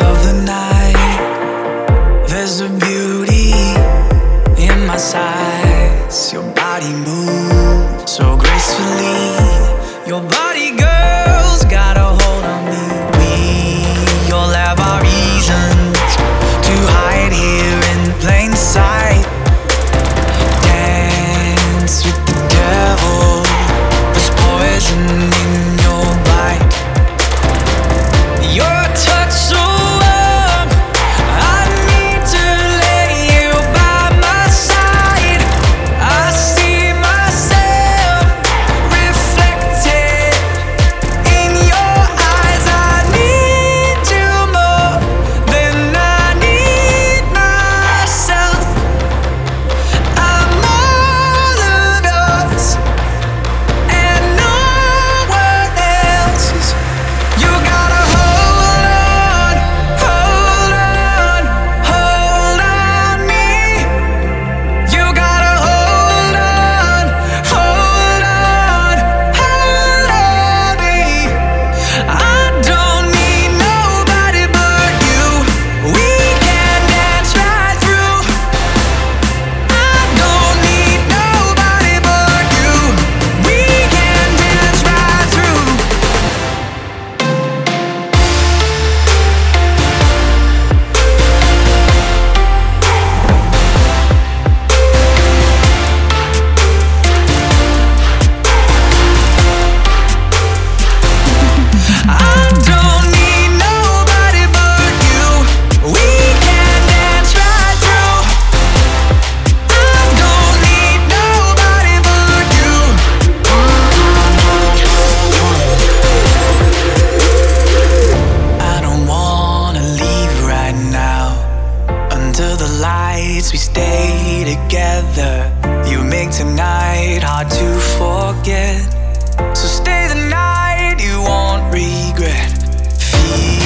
of the night nights we stay together. You make tonight hard to forget. So stay the night, you won't regret. Feel